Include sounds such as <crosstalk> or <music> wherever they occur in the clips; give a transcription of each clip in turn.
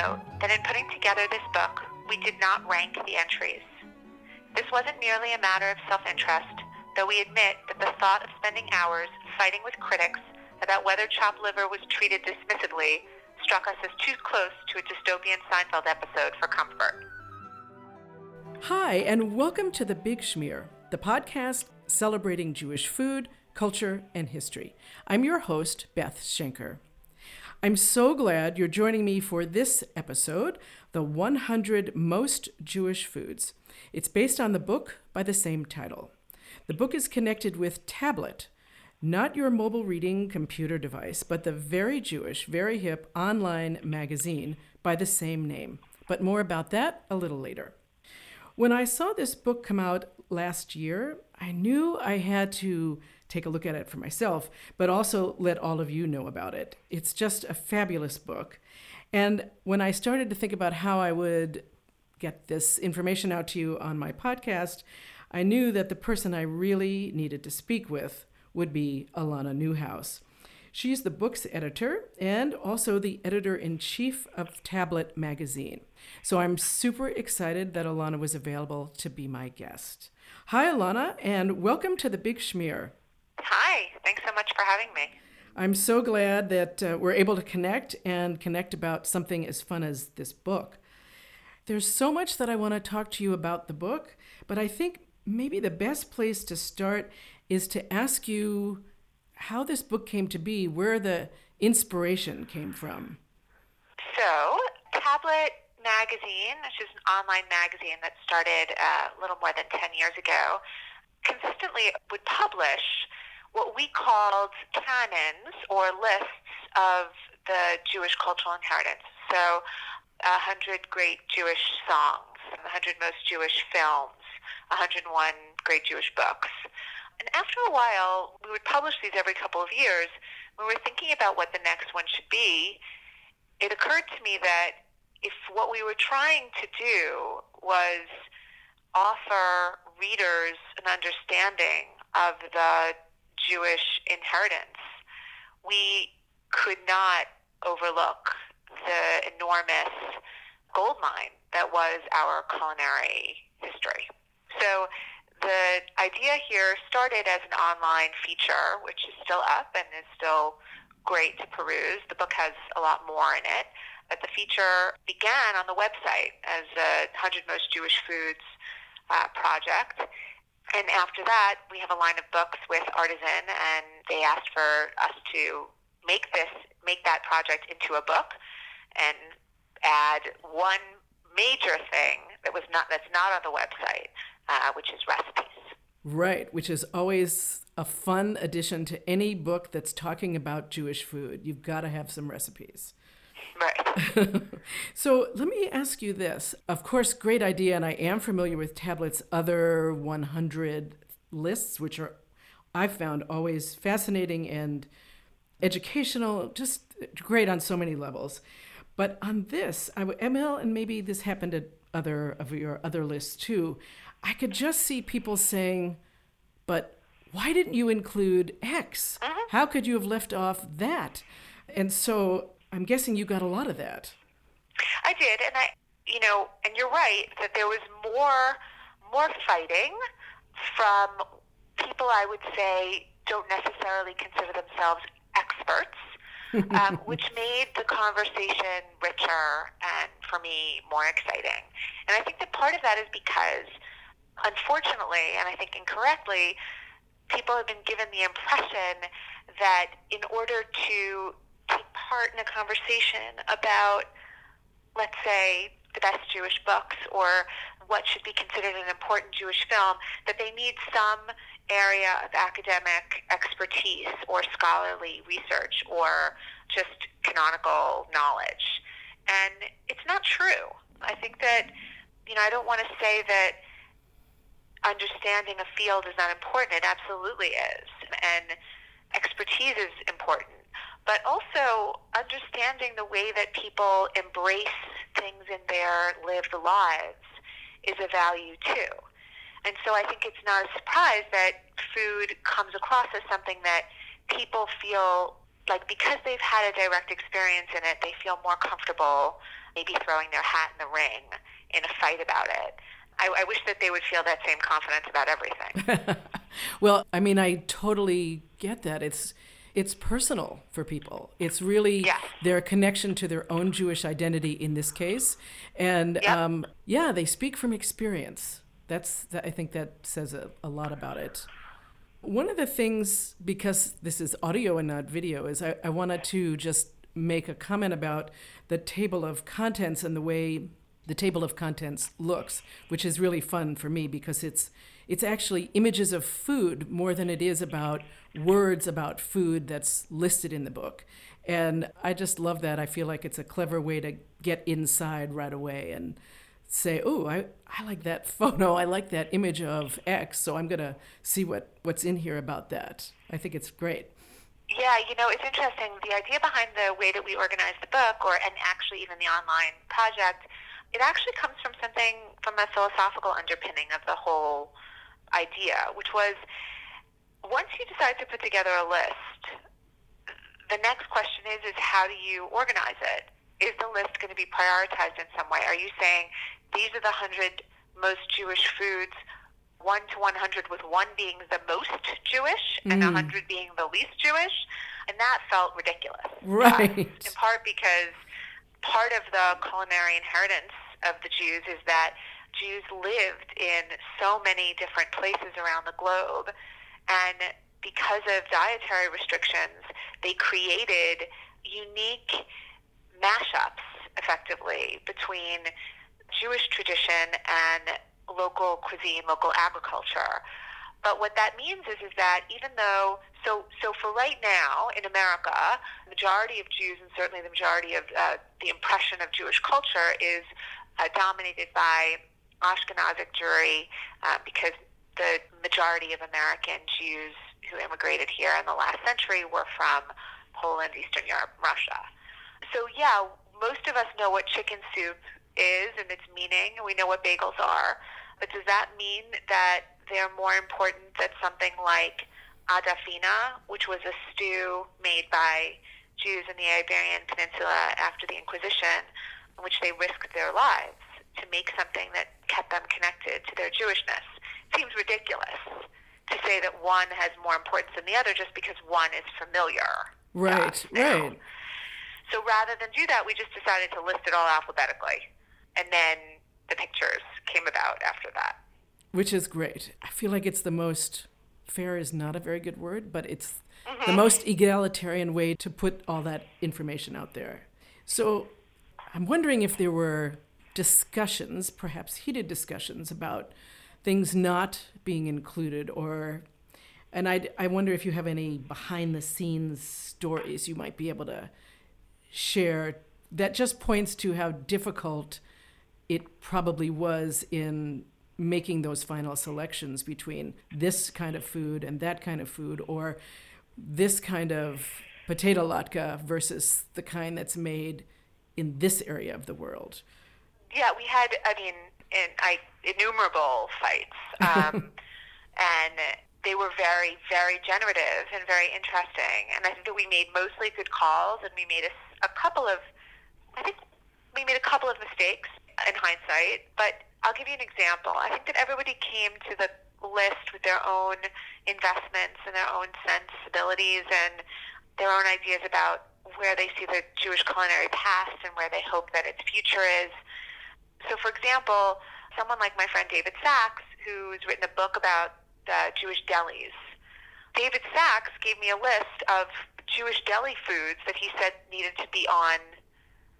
Note that in putting together this book, we did not rank the entries. This wasn't merely a matter of self-interest, though we admit that the thought of spending hours fighting with critics about whether chopped liver was treated dismissively struck us as too close to a dystopian Seinfeld episode for comfort. Hi, and welcome to The Big Schmear, the podcast celebrating Jewish food, culture, and history. I'm your host, Beth Schenker. I'm so glad you're joining me for this episode, The 100 Most Jewish Foods. It's based on the book by the same title. The book is connected with Tablet, not your mobile reading computer device, but the very Jewish, very hip online magazine by the same name. But more about that a little later. When I saw this book come out last year, I knew I had to take a look at it for myself, but also let all of you know about it. It's just a fabulous book. And when I started to think about how I would get this information out to you on my podcast, I knew that the person I really needed to speak with would be Alana Newhouse. She's the book's editor and also the editor in chief of Tablet magazine. So I'm super excited that Alana was available to be my guest. Hi, Alana, and welcome to the Big Schmear. Hi, thanks so much for having me. I'm so glad that uh, we're able to connect and connect about something as fun as this book. There's so much that I want to talk to you about the book, but I think maybe the best place to start is to ask you how this book came to be, where the inspiration came from. So, Tablet Magazine, which is an online magazine that started uh, a little more than 10 years ago, consistently would publish what we called canons or lists of the Jewish cultural inheritance. So, a hundred great Jewish songs, a hundred most Jewish films, 101 great Jewish books. And after a while, we would publish these every couple of years. When we were thinking about what the next one should be, it occurred to me that if what we were trying to do was offer readers an understanding of the Jewish inheritance, we could not overlook the enormous gold mine that was our culinary history. So the idea here started as an online feature, which is still up and is still great to peruse. The book has a lot more in it. But the feature began on the website as a 100 Most Jewish Foods uh, project. And after that, we have a line of books with Artisan, and they asked for us to make this, make that project into a book, and add one major thing that was not that's not on the website, uh, which is recipes. Right, which is always a fun addition to any book that's talking about Jewish food. You've got to have some recipes. Right. <laughs> so let me ask you this. Of course, great idea, and I am familiar with Tablet's other 100 lists, which are I've found always fascinating and educational, just great on so many levels. But on this, I would, ML, and maybe this happened at other of your other lists too. I could just see people saying, but why didn't you include X? Uh-huh. How could you have left off that? And so I'm guessing you got a lot of that. I did, and I, you know, and you're right that there was more, more fighting from people I would say don't necessarily consider themselves experts, <laughs> um, which made the conversation richer and for me more exciting. And I think that part of that is because unfortunately, and I think incorrectly, people have been given the impression that in order to part in a conversation about, let's say, the best Jewish books or what should be considered an important Jewish film, that they need some area of academic expertise or scholarly research or just canonical knowledge. And it's not true. I think that, you know, I don't want to say that understanding a field is not important. It absolutely is. And expertise is important. But also understanding the way that people embrace things in their lived lives is a value too. And so I think it's not a surprise that food comes across as something that people feel like because they've had a direct experience in it, they feel more comfortable maybe throwing their hat in the ring in a fight about it. I, I wish that they would feel that same confidence about everything. <laughs> well, I mean, I totally get that. It's it's personal for people. It's really their connection to their own Jewish identity in this case, and yep. um, yeah, they speak from experience. That's that, I think that says a, a lot about it. One of the things, because this is audio and not video, is I, I wanted to just make a comment about the table of contents and the way the table of contents looks, which is really fun for me because it's it's actually images of food more than it is about words about food that's listed in the book. And I just love that. I feel like it's a clever way to get inside right away and say, "Oh, I, I like that <laughs> photo. I like that image of X, so I'm going to see what what's in here about that." I think it's great. Yeah, you know, it's interesting. The idea behind the way that we organize the book, or and actually even the online project, it actually comes from something from a philosophical underpinning of the whole idea, which was once you decide to put together a list, the next question is is how do you organize it? Is the list going to be prioritized in some way? Are you saying these are the 100 most Jewish foods, 1 to 100 with 1 being the most Jewish and mm. 100 being the least Jewish? And that felt ridiculous. Right. In part because part of the culinary inheritance of the Jews is that Jews lived in so many different places around the globe and because of dietary restrictions, they created unique mashups, effectively, between Jewish tradition and local cuisine, local agriculture. But what that means is, is that even though, so, so for right now in America, the majority of Jews and certainly the majority of uh, the impression of Jewish culture is uh, dominated by Ashkenazic Jewry uh, because the majority of American Jews who immigrated here in the last century were from Poland, Eastern Europe, Russia. So, yeah, most of us know what chicken soup is and its meaning, we know what bagels are. But does that mean that they're more important than something like adafina, which was a stew made by Jews in the Iberian Peninsula after the Inquisition, in which they risked their lives to make something that kept them connected to their Jewishness? seems ridiculous to say that one has more importance than the other just because one is familiar. Right, right. So rather than do that, we just decided to list it all alphabetically. And then the pictures came about after that. Which is great. I feel like it's the most fair is not a very good word, but it's mm-hmm. the most egalitarian way to put all that information out there. So I'm wondering if there were discussions, perhaps heated discussions, about things not being included or and I, I wonder if you have any behind the scenes stories you might be able to share that just points to how difficult it probably was in making those final selections between this kind of food and that kind of food or this kind of potato latke versus the kind that's made in this area of the world. Yeah, we had, I mean, in I, innumerable fights, <laughs> um, and they were very, very generative and very interesting. And I think that we made mostly good calls, and we made a, a couple of, I think we made a couple of mistakes in hindsight. But I'll give you an example. I think that everybody came to the list with their own investments and their own sensibilities and their own ideas about where they see the Jewish culinary past and where they hope that its future is. So, for example, someone like my friend David Sax, who's written a book about uh, Jewish delis, David Sax gave me a list of Jewish deli foods that he said needed to be on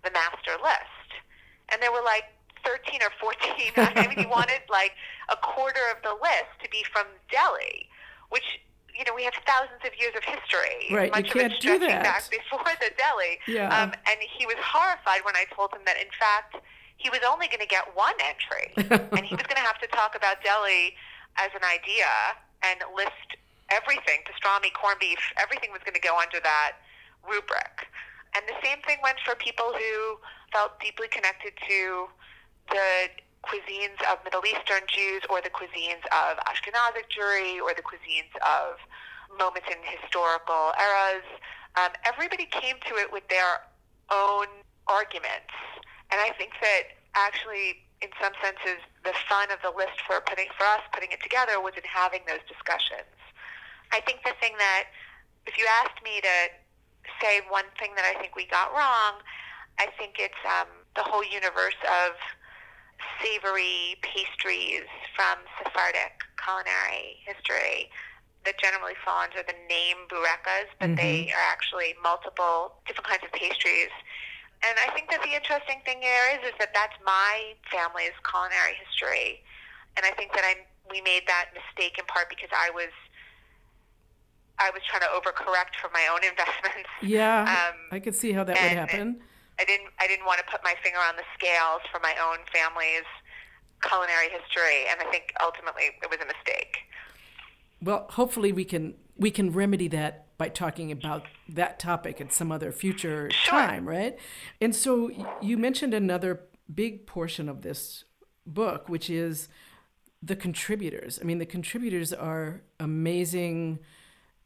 the master list. And there were like 13 or 14. <laughs> I mean, he wanted like a quarter of the list to be from deli, which you know, we have thousands of years of history. Right, much you can't of it do stretching that. back before the deli. Yeah. Um, and he was horrified when I told him that, in fact, he was only going to get one entry, <laughs> and he was going to have to talk about deli as an idea and list everything: pastrami, corned beef, everything was going to go under that rubric. And the same thing went for people who felt deeply connected to the cuisines of Middle Eastern Jews or the cuisines of Ashkenazic Jewry or the cuisines of moments in historical eras. um, everybody came to it with their own arguments. And I think that actually, in some senses, the fun of the list for putting for us putting it together was in having those discussions. I think the thing that, if you asked me to say one thing that I think we got wrong, I think it's um, the whole universe of savory pastries from Sephardic culinary history that generally fall under the name burekas, but mm-hmm. they are actually multiple different kinds of pastries. And I think that the interesting thing there is is that that's my family's culinary history, and I think that I we made that mistake in part because I was I was trying to overcorrect for my own <laughs> investments. Yeah, um, I could see how that would happen. I didn't I didn't want to put my finger on the scales for my own family's culinary history, and I think ultimately it was a mistake. Well, hopefully we can we can remedy that by talking about that topic at some other future sure. time, right? And so you mentioned another big portion of this book, which is the contributors. I mean, the contributors are amazing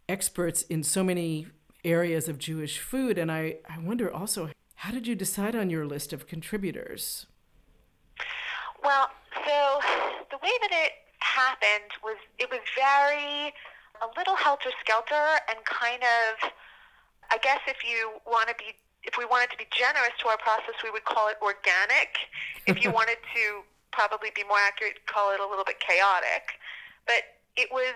experts in so many areas of Jewish food, and I, I wonder also how did you decide on your list of contributors? Well, so the way that it happened was it was very a little helter skelter and kind of I guess if you want to be if we wanted to be generous to our process we would call it organic. If you <laughs> wanted to probably be more accurate call it a little bit chaotic. But it was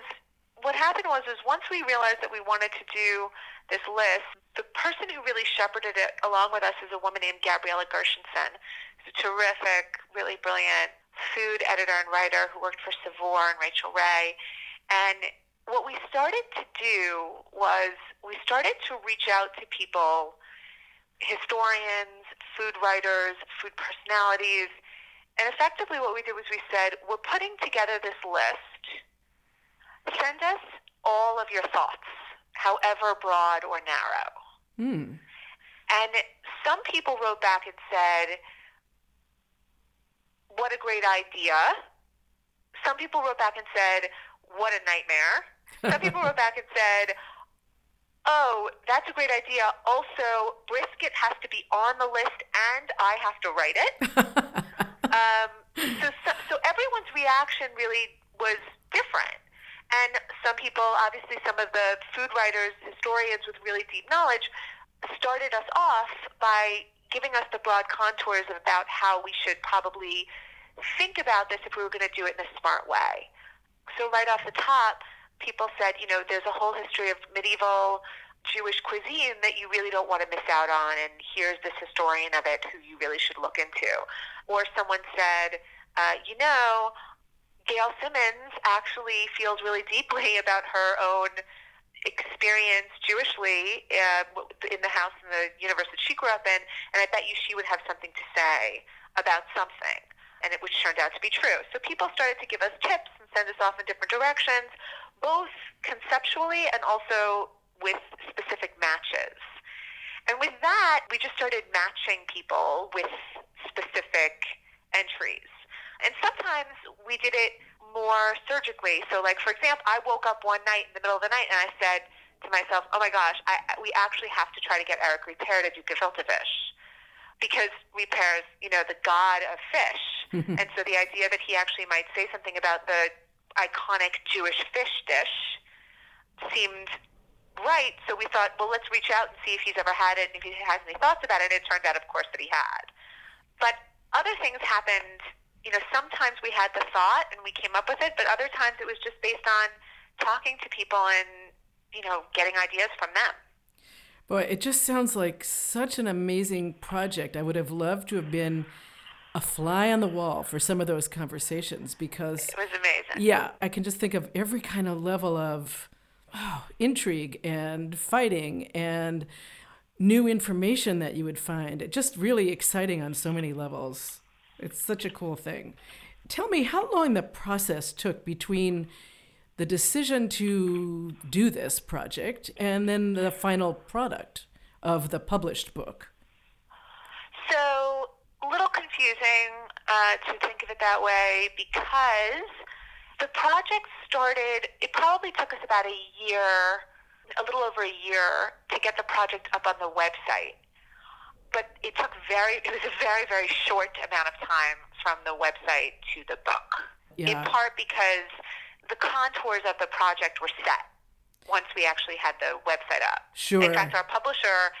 what happened was is once we realized that we wanted to do this list, the person who really shepherded it along with us is a woman named Gabriella Gershenson, who's a terrific, really brilliant food editor and writer who worked for Saveur and Rachael Ray. And what we started to do was we started to reach out to people, historians, food writers, food personalities, and effectively what we did was we said, we're putting together this list. Send us all of your thoughts however broad or narrow. Mm. And some people wrote back and said, What a great idea. Some people wrote back and said, What a nightmare. Some people wrote back and said, Oh, that's a great idea. Also, brisket has to be on the list and I have to write it. <laughs> um, so, so, so everyone's reaction really was different. And some people, obviously, some of the food writers, historians with really deep knowledge, started us off by giving us the broad contours about how we should probably think about this if we were going to do it in a smart way. So, right off the top, people said, you know, there's a whole history of medieval Jewish cuisine that you really don't want to miss out on, and here's this historian of it who you really should look into. Or someone said, uh, you know, Gail Simmons actually feels really deeply <laughs> about her own experience Jewishly uh, in the house in the universe that she grew up in, and I bet you she would have something to say about something, and it which turned out to be true. So people started to give us tips and send us off in different directions, both conceptually and also with specific matches. And with that, we just started matching people with specific entries. And sometimes we did it more surgically. So, like for example, I woke up one night in the middle of the night and I said to myself, "Oh my gosh, I, we actually have to try to get Eric Ripert to do gefilte fish." Because Ripert is, you know, the god of fish. <laughs> and so the idea that he actually might say something about the iconic Jewish fish dish seemed right. So we thought, well, let's reach out and see if he's ever had it and if he has any thoughts about it. And it turned out, of course, that he had. But other things happened you know, sometimes we had the thought and we came up with it, but other times it was just based on talking to people and, you know, getting ideas from them. Boy, it just sounds like such an amazing project. I would have loved to have been a fly on the wall for some of those conversations because it was amazing. Yeah, I can just think of every kind of level of oh, intrigue and fighting and new information that you would find. It just really exciting on so many levels. It's such a cool thing. Tell me how long the process took between the decision to do this project and then the final product of the published book. So, a little confusing uh, to think of it that way because the project started, it probably took us about a year a little over a year to get the project up on the website. But it took very, it was a very, very short amount of time from the website to the book. Yeah. In part because the contours of the project were set once we actually had the website up. Sure. In fact, our publisher,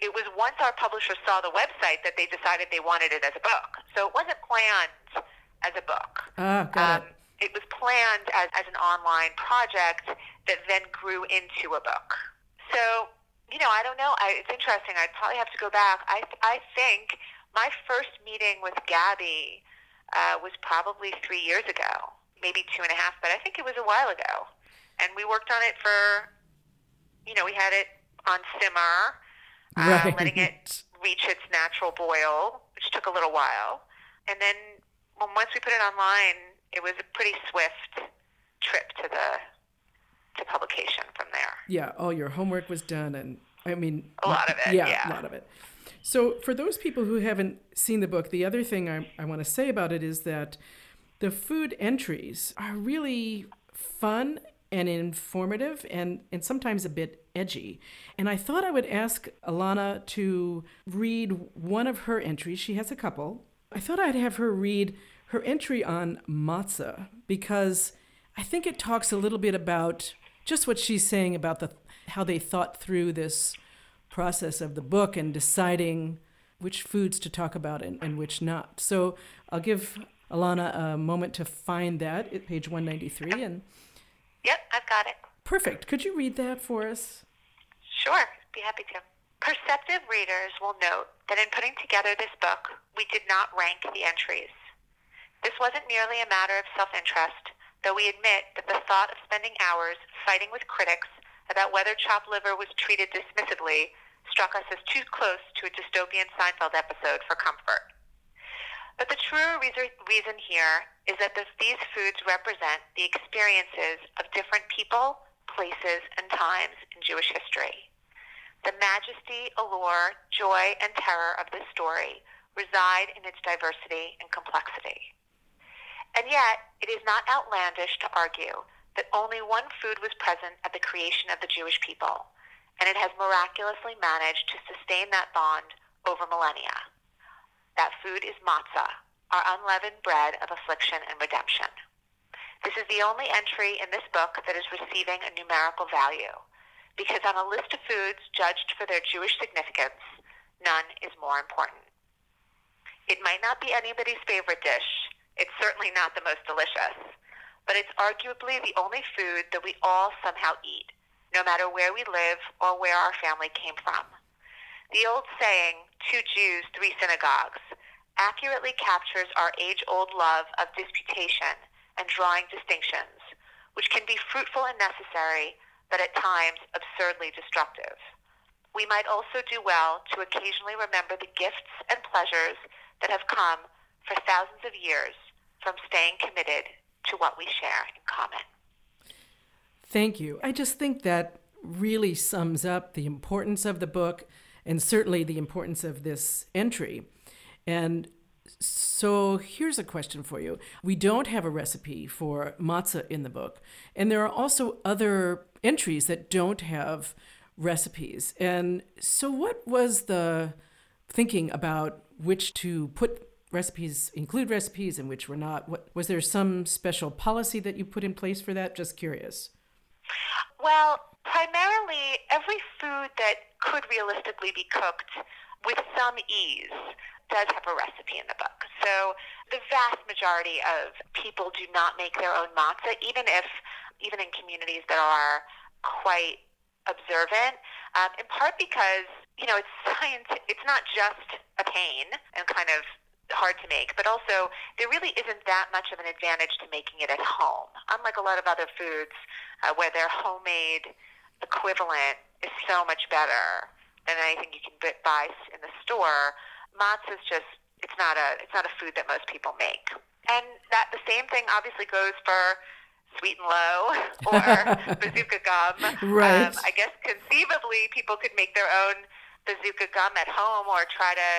it was once our publisher saw the website that they decided they wanted it as a book. So it wasn't planned as a book. Ah, got Um, it. it was planned as, as an online project that then grew into a book. So, you know, I don't know. I, it's interesting. I'd probably have to go back. I, I think my first meeting with Gabby uh, was probably three years ago, maybe two and a half, but I think it was a while ago. And we worked on it for, you know, we had it on simmer, uh, Right. letting it reach its natural boil, which took a little while. And then well, once we put it online, it was a pretty swift trip to the to publication from there. Yeah, all your homework was done, and I mean, A lot of it, Yeah, yeah. a lot of it. So, for those people who haven't seen the book, the other thing I, I want to say about it is that the food entries are really fun and informative and, and sometimes a bit edgy. And I thought I would ask Alana to read one of her entries. She has a couple. I thought I'd have her read her entry on matzah because I think it talks a little bit about just what she's saying about the how they thought through this process of the book and deciding which foods to talk about and, and which not. So I'll give Alana a moment to find that at page 193 and Yep, I've got it. perfect. Could you read that for us? Sure, be happy to. Perceptive readers will note that in putting together this book, we did not rank the entries. This wasn't merely a matter of self-interest, though we admit that the thought of spending hours fighting with critics about whether chopped liver was treated dismissively struck us as too close to a dystopian Seinfeld episode for comfort. But the truer reason here is that these foods represent the experiences of different people, places, and times in Jewish history. The majesty, allure, joy, and terror of this story reside in its diversity and complexity. And yet, it is not outlandish to argue that only one food was present at the creation of the Jewish people, and it has miraculously managed to sustain that bond over millennia. That food is matzah, our unleavened bread of affliction and redemption. This is the only entry in this book that is receiving a numerical value, because on a list of foods judged for their Jewish significance, none is more important. It might not be anybody's favorite dish. It's certainly not the most delicious, but it's arguably the only food that we all somehow eat, no matter where we live or where our family came from. The old saying, two Jews, three synagogues, accurately captures our age-old love of disputation and drawing distinctions, which can be fruitful and necessary, but at times absurdly destructive. We might also do well to occasionally remember the gifts and pleasures that have come for thousands of years from staying committed to what we share in common. Thank you. I just think that really sums up the importance of the book and certainly the importance of this entry. And so here's a question for you. We don't have a recipe for matzah in the book, and there are also other entries that don't have recipes. And so, what was the thinking about which to put recipes, include recipes, and which were not? What, was there some special policy that you put in place for that? Just curious. Well, primarily, every food that could realistically be cooked with some ease does have a recipe in the book. So the vast majority of people do not make their own matzah, even if, even in communities that are quite observant, um, in part because, you know, it's <laughs> science, it's not just a pain and kind of hard to make, but also there really isn't that much of an advantage to making it at home. Unlike a lot of other foods uh, where their homemade equivalent is so much better than anything you can buy in the store, matzah is just it's not a it's not a food that most people make. And that the same thing obviously goes for sweet and low <laughs> or <laughs> bazooka gum. Right. Um, I guess conceivably people could make their own bazooka gum at home or try to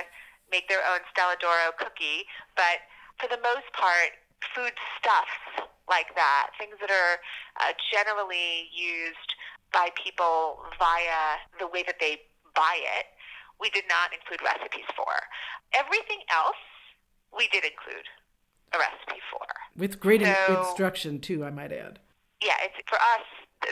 make their own Stella D'Oro cookie. But for the most part, food stuffs like that, things that are uh, generally used by people via the way that they buy it, we did not include recipes for. Everything else we did include a recipe for. With great so, instruction too, I might add. Yeah, it's for us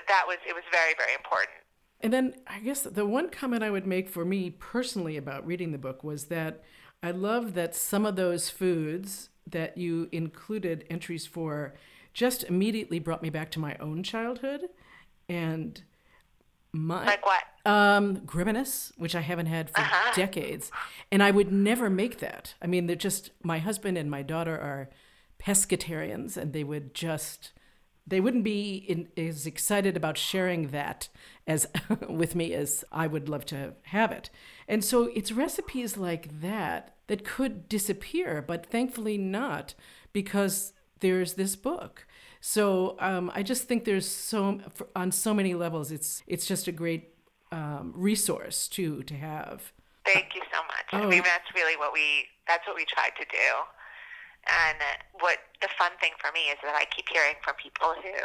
that was it was very very important. And then I guess the one comment I would make for me personally about reading the book was that I love that some of those foods that you included entries for just immediately brought me back to my own childhood and my like what um gribenes which i haven't had for uh-huh. decades and i would never make that i mean they're just my husband and my daughter are pescatarians and they would just they wouldn't be in, as excited about sharing that as <laughs> with me as I would love to have it. And so it's recipes like that that could disappear, but thankfully not because there's this book. So um, I just think there's so on so many levels. It's it's just a great um, resource to to have. Thank you so much. Oh. I mean that's really what we that's what we tried to do. And what the fun thing for me is that I keep hearing from people who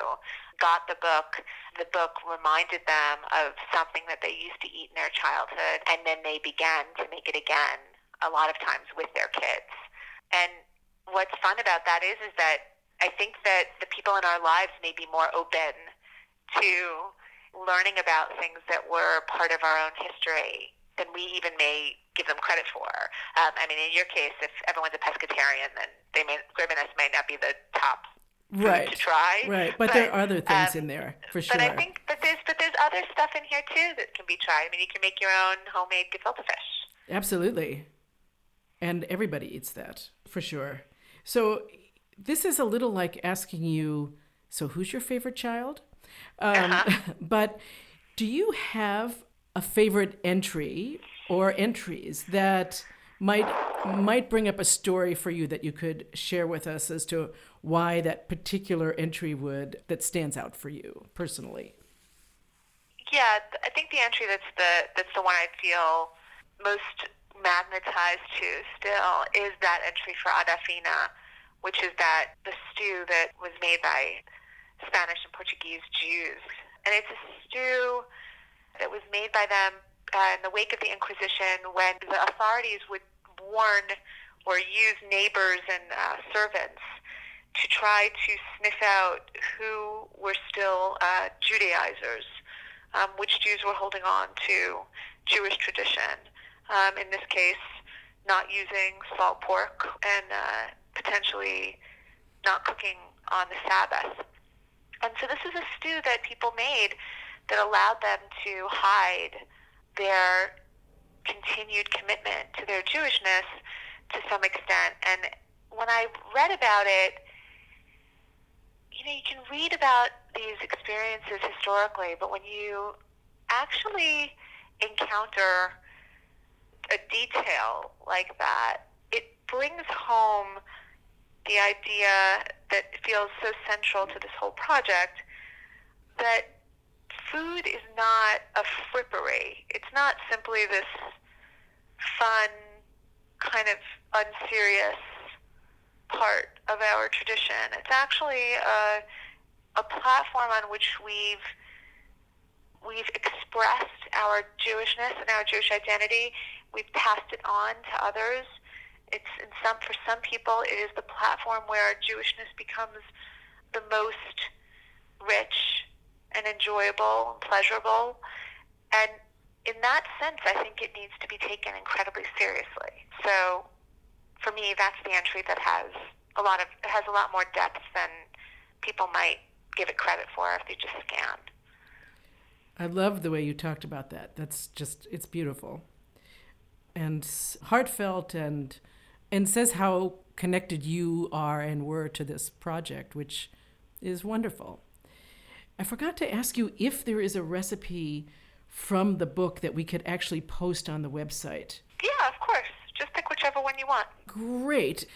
got the book. The book reminded them of something that they used to eat in their childhood, and then they began to make it again a lot of times with their kids. And what's fun about that is, is that I think that the people in our lives may be more open to learning about things that were part of our own history than we even may give them credit for. Um, I mean, in your case, if everyone's a pescatarian, then they may gribenes may not be the top right to try. Right, but, but there are other things um, in there for sure. But I think, but there's but there's other stuff in here too that can be tried. I mean, you can make your own homemade gefilte fish. Absolutely, and everybody eats that for sure. So this is a little like asking you, so who's your favorite child? Um, uh-huh. <laughs> But do you have a favorite entry or entries that might might bring up a story for you that you could share with us as to why that particular entry would that stands out for you personally. Yeah, I think the entry that's the that's the one I feel most magnetized to still is that entry for Adafina, which is that the stew that was made by Spanish and Portuguese Jews, and it's a stew that was made by them uh, in the wake of the Inquisition when the authorities would warn or use neighbors and uh, servants to try to sniff out who were still uh, Judaizers, um, which Jews were holding on to Jewish tradition. Um, in this case, not using salt pork and uh, potentially not cooking on the Sabbath. And so this is a stew that people made that allowed them to hide their continued commitment to their Jewishness to some extent. And when I read about it, you know, you can read about these experiences historically, but when you actually encounter a detail like that, it brings home the idea that feels so central to this whole project that food is not a frippery. It's not simply this fun, kind of unserious part of our tradition. It's actually a, a platform on which we've we've expressed our Jewishness and our Jewish identity. We've passed it on to others. It's in some for some people it is the platform where Jewishness becomes the most rich and enjoyable and pleasurable. And in that sense, I think it needs to be taken incredibly seriously. So for me, that's the entry that has a lot of it has a lot more depth than people might give it credit for if they just scanned. I love the way you talked about that. That's just it's beautiful and heartfelt and and says how connected you are and were to this project, which is wonderful. I forgot to ask you if there is a recipe from the book that we could actually post on the website. Yeah, of course. Just pick whichever one you want. Great.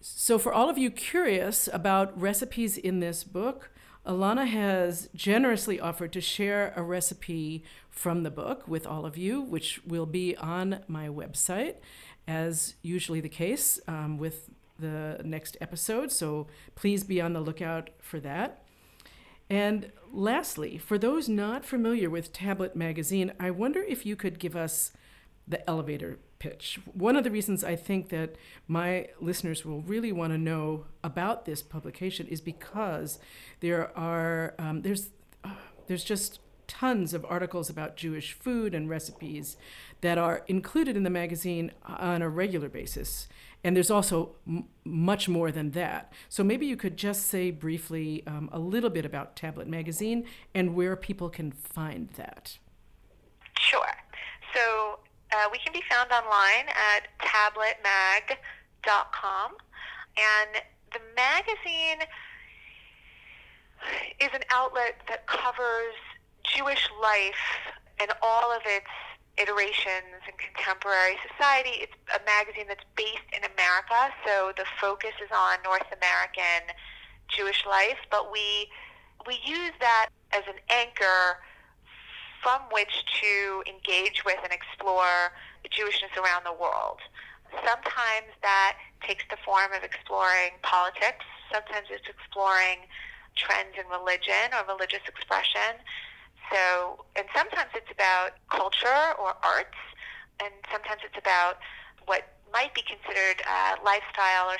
So, for all of you curious about recipes in this book, Alana has generously offered to share a recipe from the book with all of you, which will be on my website, as usually the case um, with the next episode. So, please be on the lookout for that. And lastly, for those not familiar with Tablet Magazine, I wonder if you could give us the elevator pitch. One of the reasons I think that my listeners will really want to know about this publication is because there are um, there's uh, there's just tons of articles about Jewish food and recipes that are included in the magazine on a regular basis. And there's also m- much more than that. So maybe you could just say briefly um, a little bit about Tablet Magazine and where people can find that. Sure. So uh, we can be found online at tabletmag.com. And the magazine is an outlet that covers Jewish life and all of its iterations in contemporary society. It's a magazine that's based in America, so the focus is on North American Jewish life, but we we use that as an anchor from which to engage with and explore Jewishness around the world. Sometimes that takes the form of exploring politics. Sometimes it's exploring trends in religion or religious expression. So, and sometimes it's about culture or arts, and sometimes it's about what might be considered uh, lifestyle or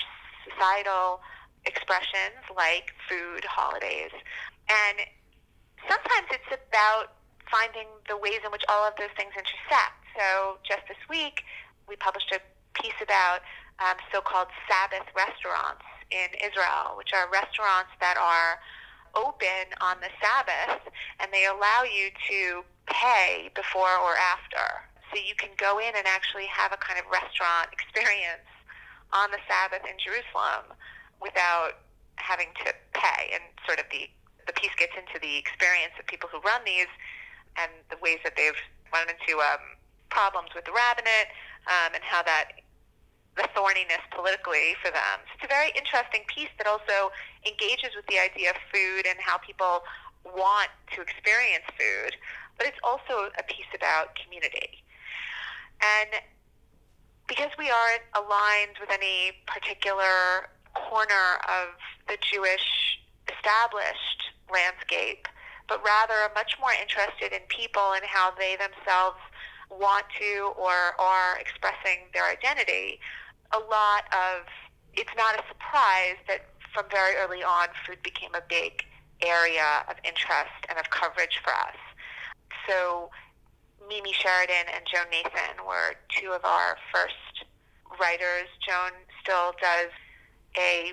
societal expressions like food, holidays. And sometimes it's about finding the ways in which all of those things intersect. So just this week, we published a piece about um, so-called Sabbath restaurants in Israel, which are restaurants that are open on the Sabbath and they allow you to pay before or after. So you can go in and actually have a kind of restaurant experience on the Sabbath in Jerusalem without having to pay. And sort of the, the piece gets into the experience of people who run these and the ways that they've run into um, problems with the rabbinate um, and how that the thorniness politically for them. It's a very interesting piece that also engages with the idea of food and how people want to experience food, but it's also a piece about community. And because we aren't aligned with any particular corner of the Jewish established landscape, but rather are much more interested in people and how they themselves want to or are expressing their identity, a lot of it's not a surprise that from very early on, food became a big area of interest and of coverage for us. So Mimi Sheraton and Joan Nathan were two of our first writers. Joan still does a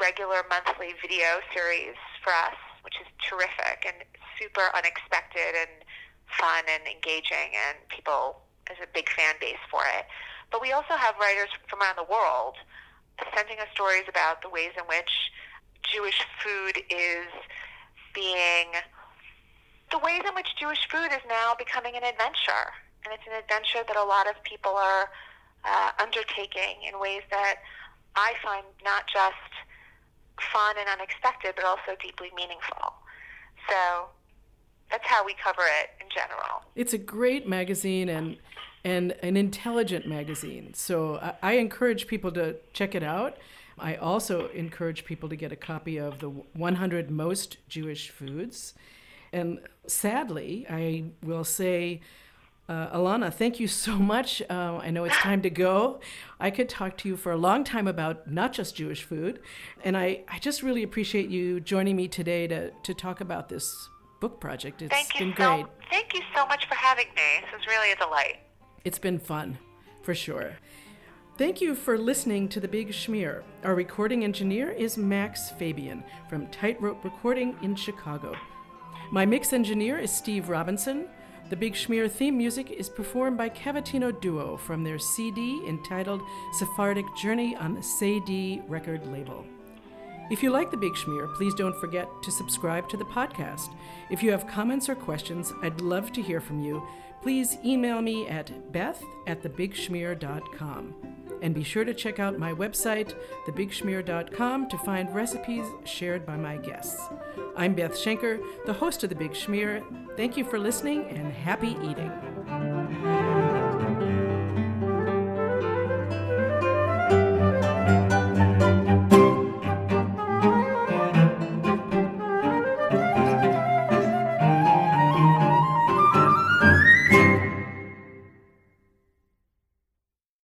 regular monthly video series for us, which is terrific and super unexpected and fun and engaging, and people, there's a big fan base for it. But we also have writers from around the world sending us stories about the ways in which Jewish food is being, the ways in which Jewish food is now becoming an adventure. And it's an adventure that a lot of people are uh, undertaking in ways that I find not just fun and unexpected, but also deeply meaningful. So that's how we cover it in general. It's a great magazine, and and an intelligent magazine. So I, I encourage people to check it out. I also encourage people to get a copy of the 100 Most Jewish Foods. And sadly, I will say, uh, Alana, thank you so much. Uh, I know it's time to go. I could talk to you for a long time about not just Jewish food. And I, I just really appreciate you joining me today to, to talk about this book project. It's thank been you great. So, thank you so much for having me. This was really a delight. It's been fun, for sure. Thank you for listening to The Big Schmear. Our recording engineer is Max Fabian from Tightrope Recording in Chicago. My mix engineer is Steve Robinson. The Big Schmear theme music is performed by Cavatina Duo from their CD entitled Sephardic Journey on the Cedille record label. If you like The Big Schmear, please don't forget to subscribe to the podcast. If you have comments or questions, I'd love to hear from you please email me at beth at thebigschmear.com. And be sure to check out my website, thebigschmear.com, to find recipes shared by my guests. I'm Beth Schenker, the host of The Big Schmear. Thank you for listening and happy eating.